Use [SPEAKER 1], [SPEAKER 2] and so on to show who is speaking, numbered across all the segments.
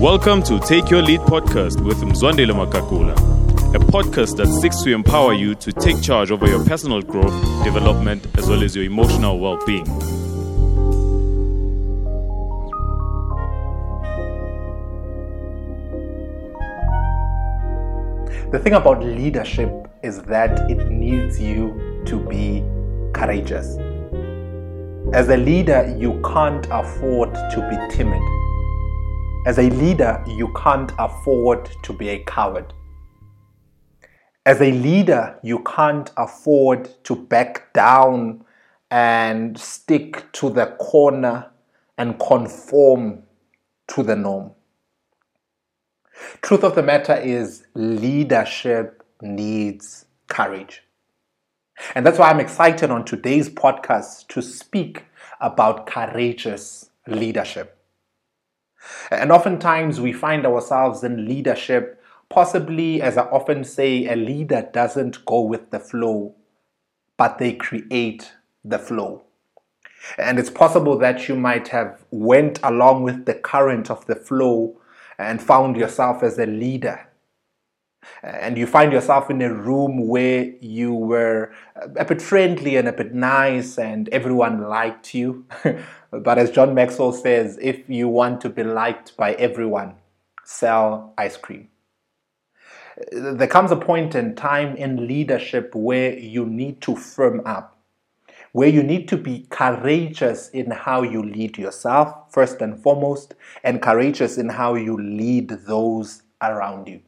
[SPEAKER 1] Welcome to Take Your Lead podcast with Mzwandile Makakula, a podcast that seeks to empower you to take charge over your personal growth, development, as well as your emotional well being.
[SPEAKER 2] The thing about leadership is that it needs you to be courageous. As a leader, you can't afford to be timid. As a leader, you can't afford to be a coward. As a leader, you can't afford to back down and stick to the corner and conform to the norm. Truth of the matter is, leadership needs courage. And that's why I'm excited on today's podcast to speak about courageous leadership. And oftentimes we find ourselves in leadership, possibly, as I often say, a leader doesn't go with the flow, but they create the flow. And it's possible that you might have went along with the current of the flow and found yourself as a leader and you find yourself in a room where you were a bit friendly and a bit nice and everyone liked you. but as John Maxwell says, if you want to be liked by everyone, sell ice cream. There comes a point in time in leadership where you need to firm up, where you need to be courageous in how you lead yourself, first and foremost, and courageous in how you lead those around you.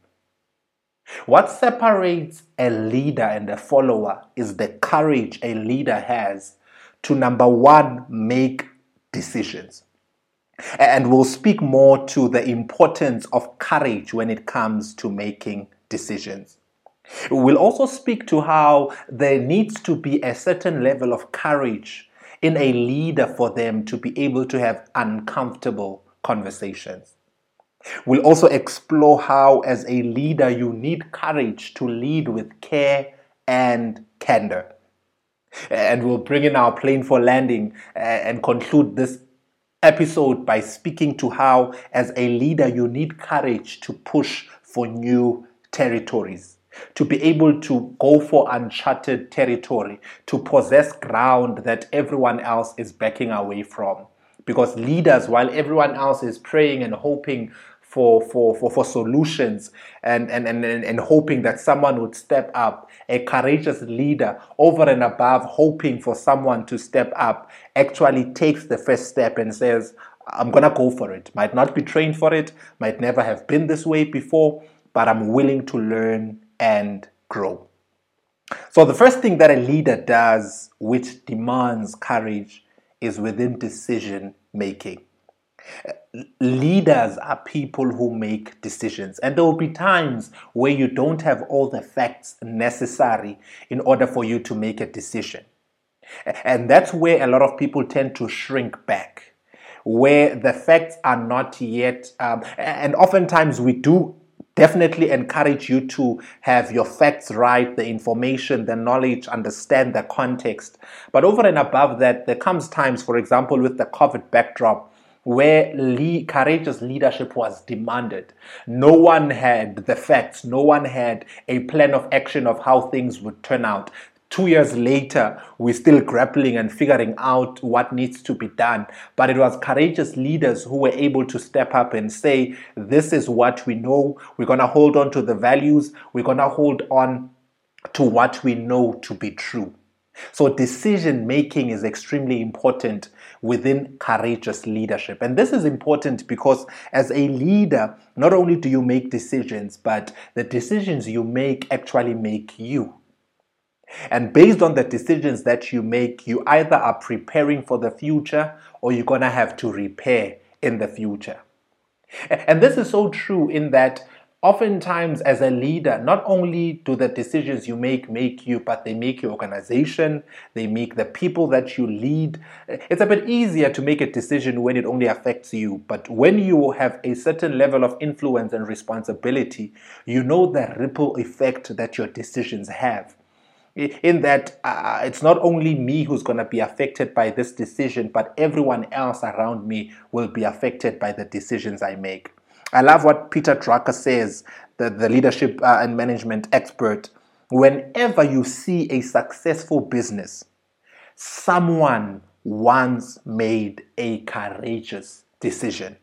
[SPEAKER 2] What separates a leader and a follower is the courage a leader has to number one, make decisions. And we'll speak more to the importance of courage when it comes to making decisions. We'll also speak to how there needs to be a certain level of courage in a leader for them to be able to have uncomfortable conversations. We'll also explore how, as a leader, you need courage to lead with care and candor. And we'll bring in our plane for landing uh, and conclude this episode by speaking to how, as a leader, you need courage to push for new territories, to be able to go for uncharted territory, to possess ground that everyone else is backing away from. Because leaders, while everyone else is praying and hoping for, for, for, for solutions and, and, and, and hoping that someone would step up. A courageous leader, over and above hoping for someone to step up, actually takes the first step and says, I'm going to go for it. Might not be trained for it, might never have been this way before, but I'm willing to learn and grow. So, the first thing that a leader does, which demands courage, is within decision making leaders are people who make decisions and there will be times where you don't have all the facts necessary in order for you to make a decision and that's where a lot of people tend to shrink back where the facts are not yet um, and oftentimes we do definitely encourage you to have your facts right, the information, the knowledge, understand the context. But over and above that, there comes times, for example, with the COVID backdrop, where le- courageous leadership was demanded. No one had the facts, no one had a plan of action of how things would turn out. Two years later, we're still grappling and figuring out what needs to be done. But it was courageous leaders who were able to step up and say, This is what we know. We're going to hold on to the values. We're going to hold on to what we know to be true. So, decision making is extremely important within courageous leadership. And this is important because, as a leader, not only do you make decisions, but the decisions you make actually make you. And based on the decisions that you make, you either are preparing for the future or you're going to have to repair in the future. And this is so true in that oftentimes as a leader not only do the decisions you make make you but they make your organization they make the people that you lead. It's a bit easier to make a decision when it only affects you but when you have a certain level of influence and responsibility you know the ripple effect that your decisions have. In that uh, it's not only me who's going to be affected by this decision but everyone else around me will be affected by the decisions i make I love what Peter Drucker says, the, the leadership uh, and management expert. Whenever you see a successful business, someone once made a courageous decision.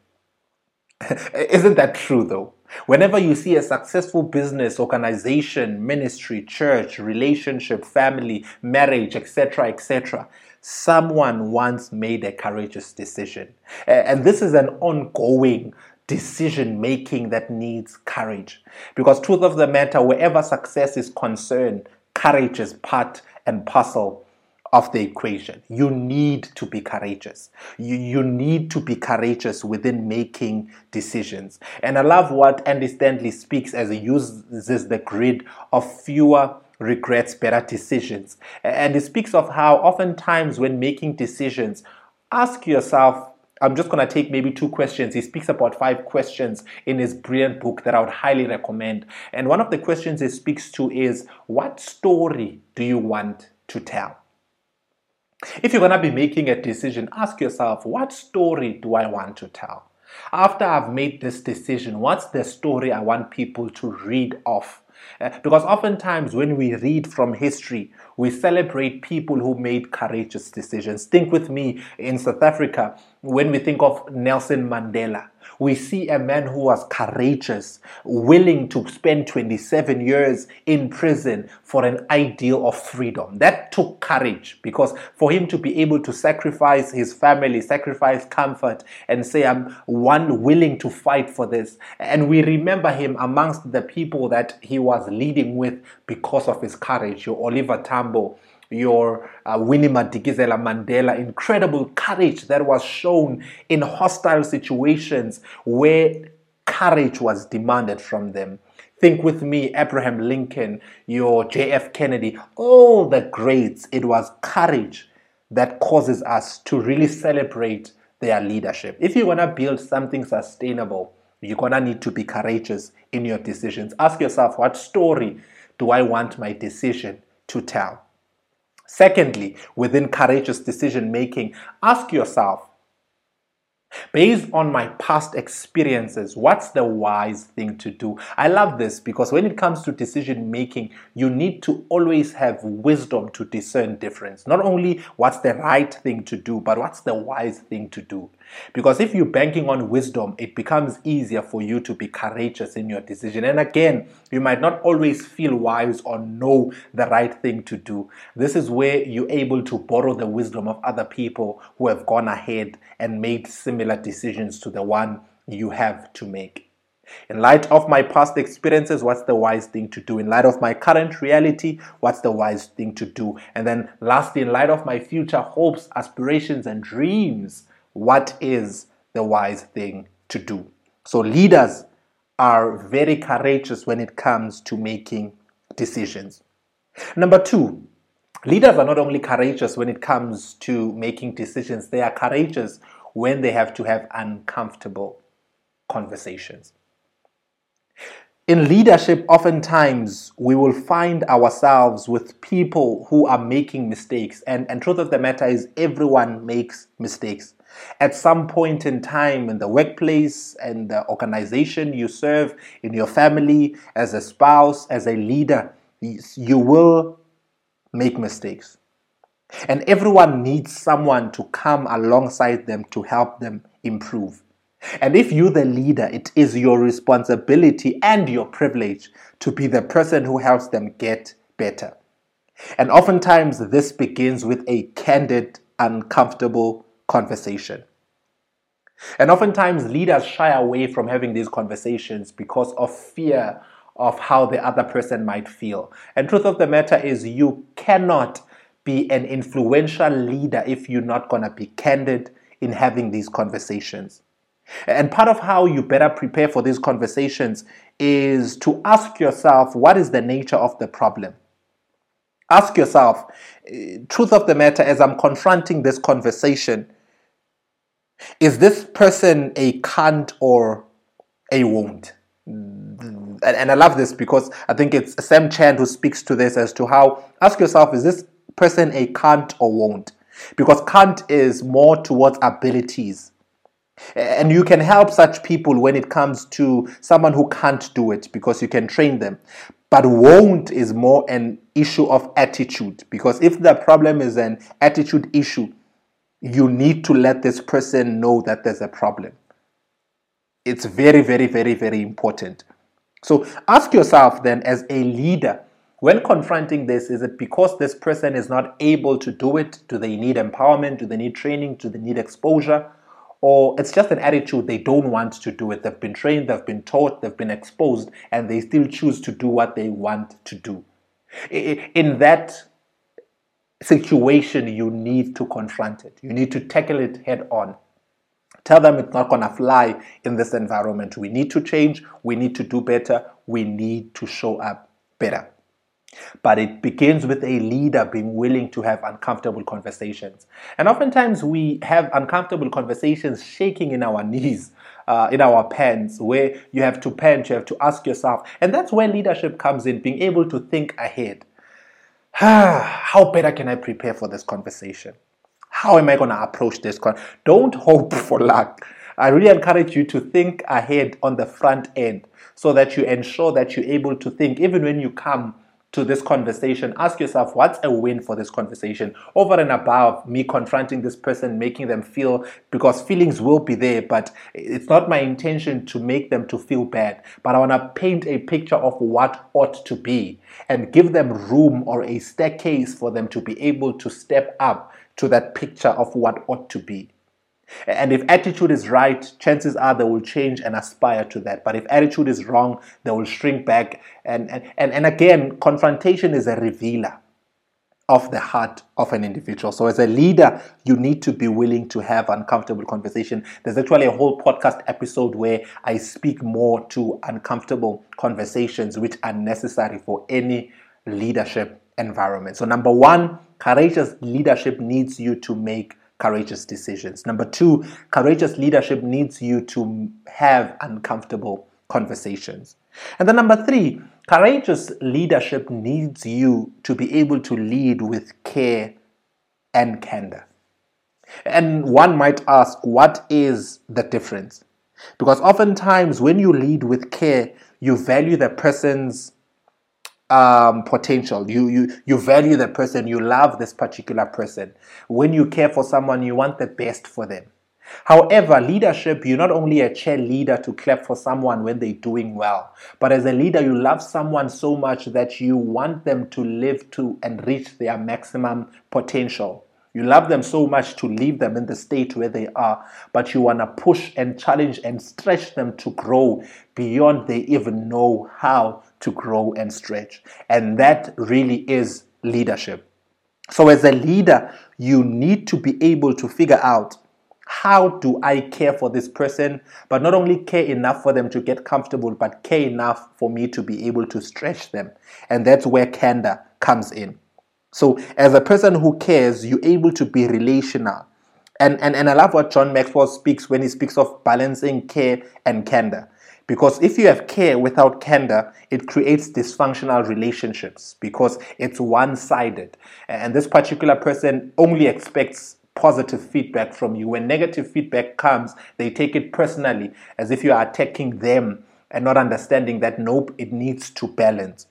[SPEAKER 2] Isn't that true though? Whenever you see a successful business, organization, ministry, church, relationship, family, marriage, etc., etc., someone once made a courageous decision. And this is an ongoing decision making that needs courage. Because, truth of the matter, wherever success is concerned, courage is part and parcel of the equation. You need to be courageous. You, you need to be courageous within making decisions. And I love what Andy Stanley speaks as he uses the grid of fewer regrets, better decisions. And he speaks of how oftentimes when making decisions, ask yourself, I'm just going to take maybe two questions. He speaks about five questions in his brilliant book that I would highly recommend. And one of the questions he speaks to is, What story do you want to tell? If you're going to be making a decision, ask yourself, what story do I want to tell? After I've made this decision, what's the story I want people to read off? Uh, because oftentimes when we read from history, we celebrate people who made courageous decisions. Think with me in South Africa when we think of Nelson Mandela we see a man who was courageous, willing to spend 27 years in prison for an ideal of freedom. That took courage because for him to be able to sacrifice his family, sacrifice comfort, and say, I'm one willing to fight for this. And we remember him amongst the people that he was leading with because of his courage. Your Oliver Tambo your uh, Winnie Madikizela Mandela, incredible courage that was shown in hostile situations where courage was demanded from them. Think with me, Abraham Lincoln, your JF Kennedy, all the greats. It was courage that causes us to really celebrate their leadership. If you want to build something sustainable, you're going to need to be courageous in your decisions. Ask yourself, what story do I want my decision to tell? Secondly, within courageous decision making, ask yourself Based on my past experiences, what's the wise thing to do? I love this because when it comes to decision making, you need to always have wisdom to discern difference. Not only what's the right thing to do, but what's the wise thing to do. Because if you're banking on wisdom, it becomes easier for you to be courageous in your decision. And again, you might not always feel wise or know the right thing to do. This is where you're able to borrow the wisdom of other people who have gone ahead and made similar decisions to the one you have to make. In light of my past experiences, what's the wise thing to do? In light of my current reality, what's the wise thing to do? And then, lastly, in light of my future hopes, aspirations, and dreams, what is the wise thing to do. So, leaders are very courageous when it comes to making decisions. Number two, leaders are not only courageous when it comes to making decisions, they are courageous when they have to have uncomfortable conversations. In leadership, oftentimes we will find ourselves with people who are making mistakes. And, and truth of the matter is, everyone makes mistakes. At some point in time in the workplace and the organization you serve, in your family, as a spouse, as a leader, you will make mistakes. And everyone needs someone to come alongside them to help them improve. And if you're the leader, it is your responsibility and your privilege to be the person who helps them get better. And oftentimes, this begins with a candid, uncomfortable conversation. And oftentimes, leaders shy away from having these conversations because of fear of how the other person might feel. And truth of the matter is, you cannot be an influential leader if you're not going to be candid in having these conversations. And part of how you better prepare for these conversations is to ask yourself what is the nature of the problem? Ask yourself, eh, truth of the matter, as I'm confronting this conversation, is this person a can't or a won't? And, and I love this because I think it's Sam Chand who speaks to this as to how ask yourself, is this person a can't or won't? Because can't is more towards abilities And you can help such people when it comes to someone who can't do it because you can train them. But won't is more an issue of attitude because if the problem is an attitude issue, you need to let this person know that there's a problem. It's very, very, very, very important. So ask yourself then, as a leader, when confronting this, is it because this person is not able to do it? Do they need empowerment? Do they need training? Do they need exposure? Or it's just an attitude they don't want to do it. They've been trained, they've been taught, they've been exposed, and they still choose to do what they want to do. In that situation, you need to confront it. You need to tackle it head on. Tell them it's not going to fly in this environment. We need to change. We need to do better. We need to show up better. But it begins with a leader being willing to have uncomfortable conversations. And oftentimes we have uncomfortable conversations shaking in our knees, uh, in our pants, where you have to pant, you have to ask yourself. And that's where leadership comes in, being able to think ahead. How better can I prepare for this conversation? How am I going to approach this? Con- Don't hope for luck. I really encourage you to think ahead on the front end so that you ensure that you're able to think even when you come to this conversation, ask yourself what's a win for this conversation over and above me confronting this person, making them feel because feelings will be there, but it's not my intention to make them to feel bad. But I want to paint a picture of what ought to be and give them room or a staircase for them to be able to step up to that picture of what ought to be. And if attitude is right, chances are they will change and aspire to that. But if attitude is wrong, they will shrink back. And, and, and, and again, confrontation is a revealer of the heart of an individual. So, as a leader, you need to be willing to have uncomfortable conversation. There's actually a whole podcast episode where I speak more to uncomfortable conversations which are necessary for any leadership environment. So, number one, courageous leadership needs you to make courageous decisions. Number two, courageous leadership needs you to have uncomfortable conversations. And then number three, courageous leadership needs you to be able to lead with care and candor. And one might ask, what is the difference? Because oftentimes, when you lead with care, you value the person's um, potential. You, you, you value the person, you love this particular person. When you care for someone, you want the best for them. However, leadership, you're not only a cheerleader to clap for someone when they're doing well, but as a leader, you love someone so much that you want them to live to and reach their maximum potential. You love them so much to leave them in the state where they are, but you want to push and challenge and stretch them to grow beyond they even know how to grow and stretch. And that really is leadership. So, as a leader, you need to be able to figure out how do I care for this person, but not only care enough for them to get comfortable, but care enough for me to be able to stretch them. And that's where candor comes in. So, as a person who cares, you're able to be relational. And, and, and I love what John Maxwell speaks when he speaks of balancing care and candor. Because if you have care without candor, it creates dysfunctional relationships because it's one sided. And this particular person only expects positive feedback from you. When negative feedback comes, they take it personally as if you are attacking them and not understanding that nope, it needs to balance.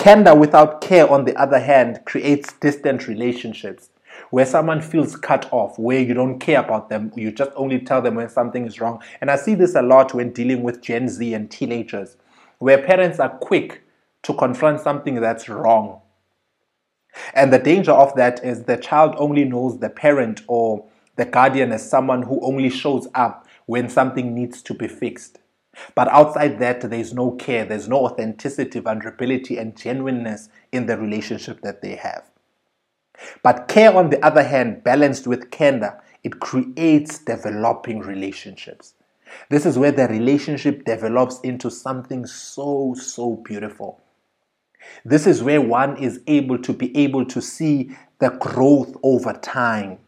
[SPEAKER 2] Candor without care, on the other hand, creates distant relationships where someone feels cut off, where you don't care about them, you just only tell them when something is wrong. And I see this a lot when dealing with Gen Z and teenagers, where parents are quick to confront something that's wrong. And the danger of that is the child only knows the parent or the guardian as someone who only shows up when something needs to be fixed. But outside that, there's no care, there's no authenticity, vulnerability, and genuineness in the relationship that they have. But care, on the other hand, balanced with candor, it creates developing relationships. This is where the relationship develops into something so, so beautiful. This is where one is able to be able to see the growth over time.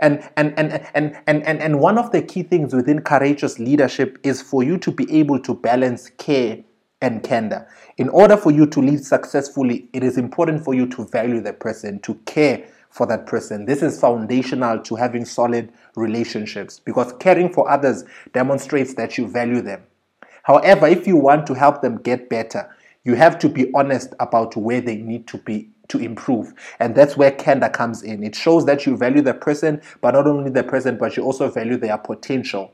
[SPEAKER 2] And, and, and, and, and, and, and one of the key things within courageous leadership is for you to be able to balance care and candor. In order for you to lead successfully, it is important for you to value the person, to care for that person. This is foundational to having solid relationships because caring for others demonstrates that you value them. However, if you want to help them get better, you have to be honest about where they need to be to improve. And that's where candor comes in. It shows that you value the person, but not only the person, but you also value their potential.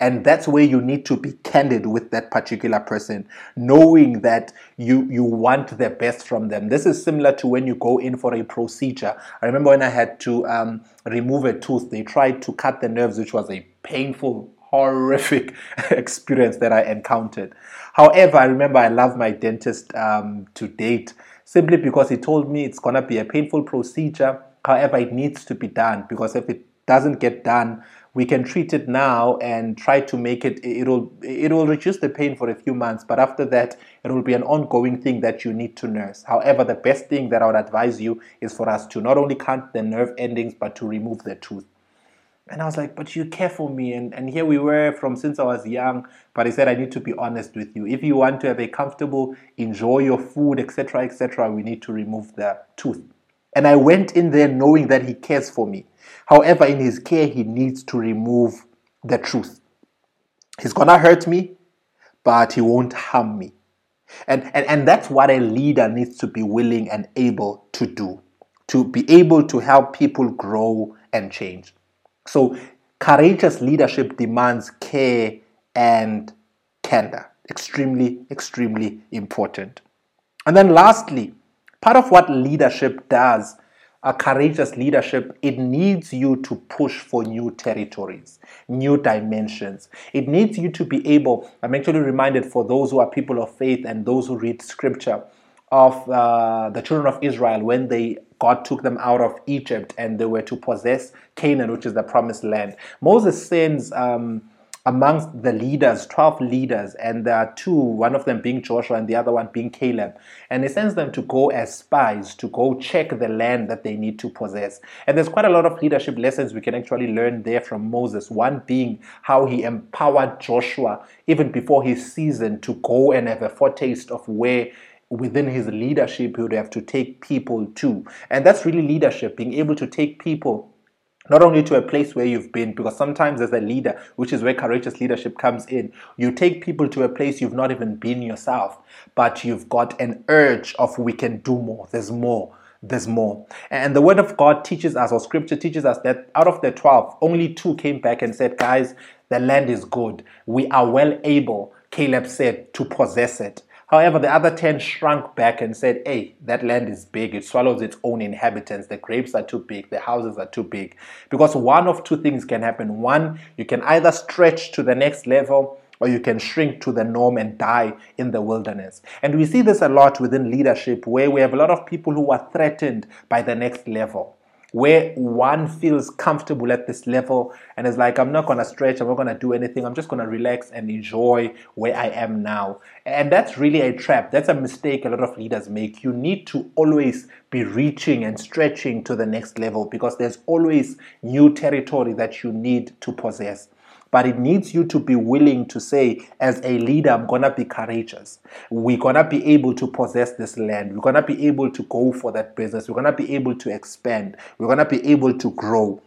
[SPEAKER 2] And that's where you need to be candid with that particular person, knowing that you, you want the best from them. This is similar to when you go in for a procedure. I remember when I had to um, remove a tooth, they tried to cut the nerves, which was a painful, horrific experience that I encountered. However, I remember I love my dentist um, to date simply because he told me it's going to be a painful procedure. However, it needs to be done because if it doesn't get done, we can treat it now and try to make it it'll it will reduce the pain for a few months but after that it will be an ongoing thing that you need to nurse however the best thing that i would advise you is for us to not only cut the nerve endings but to remove the tooth and I was like, but you care for me. And, and here we were from since I was young. But he said, I need to be honest with you. If you want to have a comfortable, enjoy your food, etc., etc., we need to remove the tooth. And I went in there knowing that he cares for me. However, in his care, he needs to remove the truth. He's gonna hurt me, but he won't harm me. And, and, and that's what a leader needs to be willing and able to do to be able to help people grow and change. So, courageous leadership demands care and candor. Extremely, extremely important. And then, lastly, part of what leadership does, a courageous leadership, it needs you to push for new territories, new dimensions. It needs you to be able, I'm actually reminded for those who are people of faith and those who read scripture, of uh, the children of Israel when they God took them out of Egypt and they were to possess Canaan, which is the promised land. Moses sends um, amongst the leaders, 12 leaders, and there are two, one of them being Joshua and the other one being Caleb. And he sends them to go as spies, to go check the land that they need to possess. And there's quite a lot of leadership lessons we can actually learn there from Moses. One being how he empowered Joshua even before his season to go and have a foretaste of where within his leadership he would have to take people to. And that's really leadership, being able to take people not only to a place where you've been, because sometimes as a leader, which is where courageous leadership comes in, you take people to a place you've not even been yourself, but you've got an urge of we can do more, there's more. There's more. And the word of God teaches us, or scripture teaches us, that out of the 12, only two came back and said, Guys, the land is good. We are well able, Caleb said, to possess it. However, the other 10 shrunk back and said, Hey, that land is big. It swallows its own inhabitants. The grapes are too big. The houses are too big. Because one of two things can happen. One, you can either stretch to the next level or you can shrink to the norm and die in the wilderness. And we see this a lot within leadership where we have a lot of people who are threatened by the next level where one feels comfortable at this level and is like, I'm not going to stretch, I'm not going to do anything, I'm just going to relax and enjoy where I am now. And that's really a trap. That's a mistake a lot of leaders make. You need to always be reaching and stretching to the next level because there's always new territory that you need to possess but it needs you to be willing to say, as a leader, I'm going to be courageous. We're going to be able to possess this land. We're going to be able to go for that business. We're going to be able to expand. We're going to be able to grow.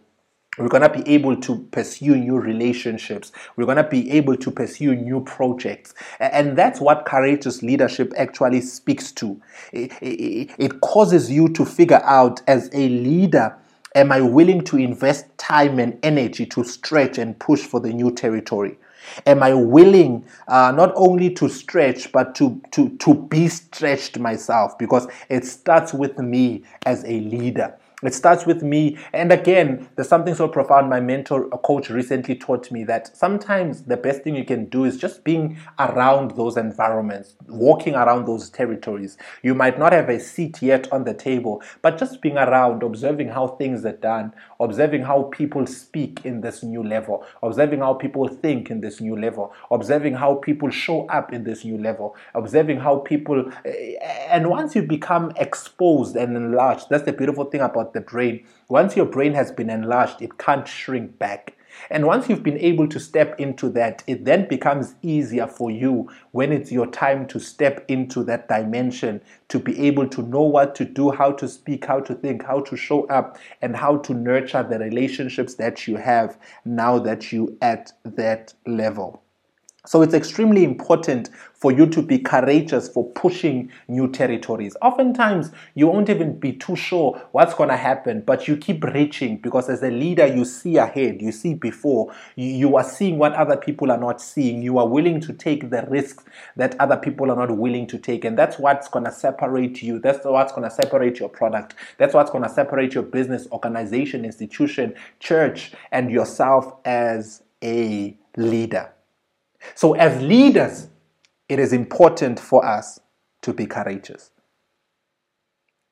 [SPEAKER 2] We're going to be able to pursue new relationships. We're going to be able to pursue new projects. And that's what courageous leadership actually speaks to. It, causes you to figure out as a leader Am I willing to invest time and energy to stretch and push for the new territory? Am I willing uh, not only to stretch, but to, to, to be stretched myself? Because it starts with me as a leader. It starts with me. And again, there's something so profound. My mentor, a coach, recently taught me that sometimes the best thing you can do is just being around those environments, walking around those territories. You might not have a seat yet on the table, but just being around, observing how things are done, observing how people speak in this new level, observing how people think in this new level, observing how people show up in this new level, observing how people. Eh, and once you become exposed and enlarged, that's the beautiful thing about the brain. Once your brain has been enlarged, it can't shrink back. And once you've been able to step into that, it then becomes easier for you when it's your time to step into that dimension to be able to know what to do, how to speak, how to think, how to show up, and how to nurture the relationships that you have now that you at that level. So it's extremely important for you to be courageous for pushing new territories. Oftentimes, you won't even be too sure what's going to happen, but you keep reaching because as a leader, you see ahead, you see before, you, are seeing what other people are not seeing. You are willing to take the risks that other people are not willing to take. And that's what's going to separate you. That's what's going to separate your product. That's what's going to separate your business, organization, institution, church, and yourself as a leader. So, as leaders, it is important for us to be courageous.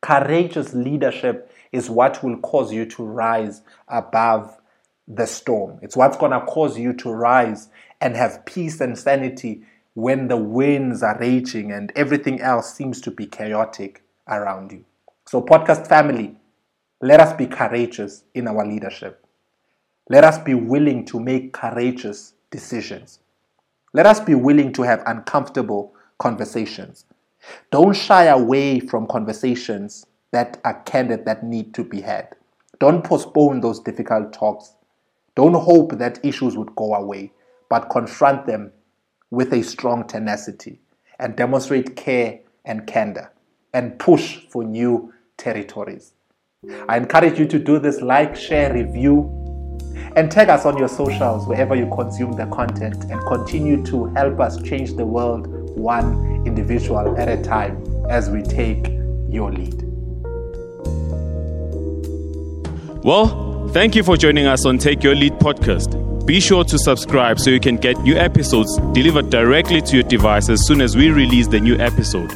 [SPEAKER 2] Courageous leadership is what will cause you to rise above the storm. It's what's going to cause you to rise and have peace and sanity when the winds are raging and everything else seems to be chaotic around you. So, podcast family, let us be courageous in our leadership. Let us be willing to make courageous decisions. Let us be willing to have uncomfortable conversations. Don't shy away from conversations that are candid that need to be had. Don't postpone those difficult talks. Don't hope that issues would go away, but confront them with a strong tenacity and demonstrate care and candor and push for new territories. I encourage you to do this like, share, review, and tag us on your socials wherever you consume the content and continue to help us change the world one individual at a time as we take your lead.
[SPEAKER 1] Well, thank you for joining us on Take Your Lead podcast. Be sure to subscribe so you can get new episodes delivered directly to your device as soon as we release the new episode.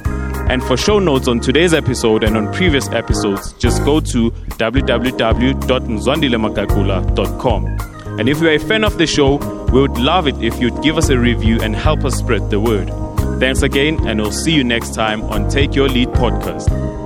[SPEAKER 1] And for show notes on today's episode and on previous episodes, just go to www.mzwandilemakakula.com. And if you're a fan of the show, we would love it if you'd give us a review and help us spread the word. Thanks again, and we'll see you next time on Take Your Lead podcast.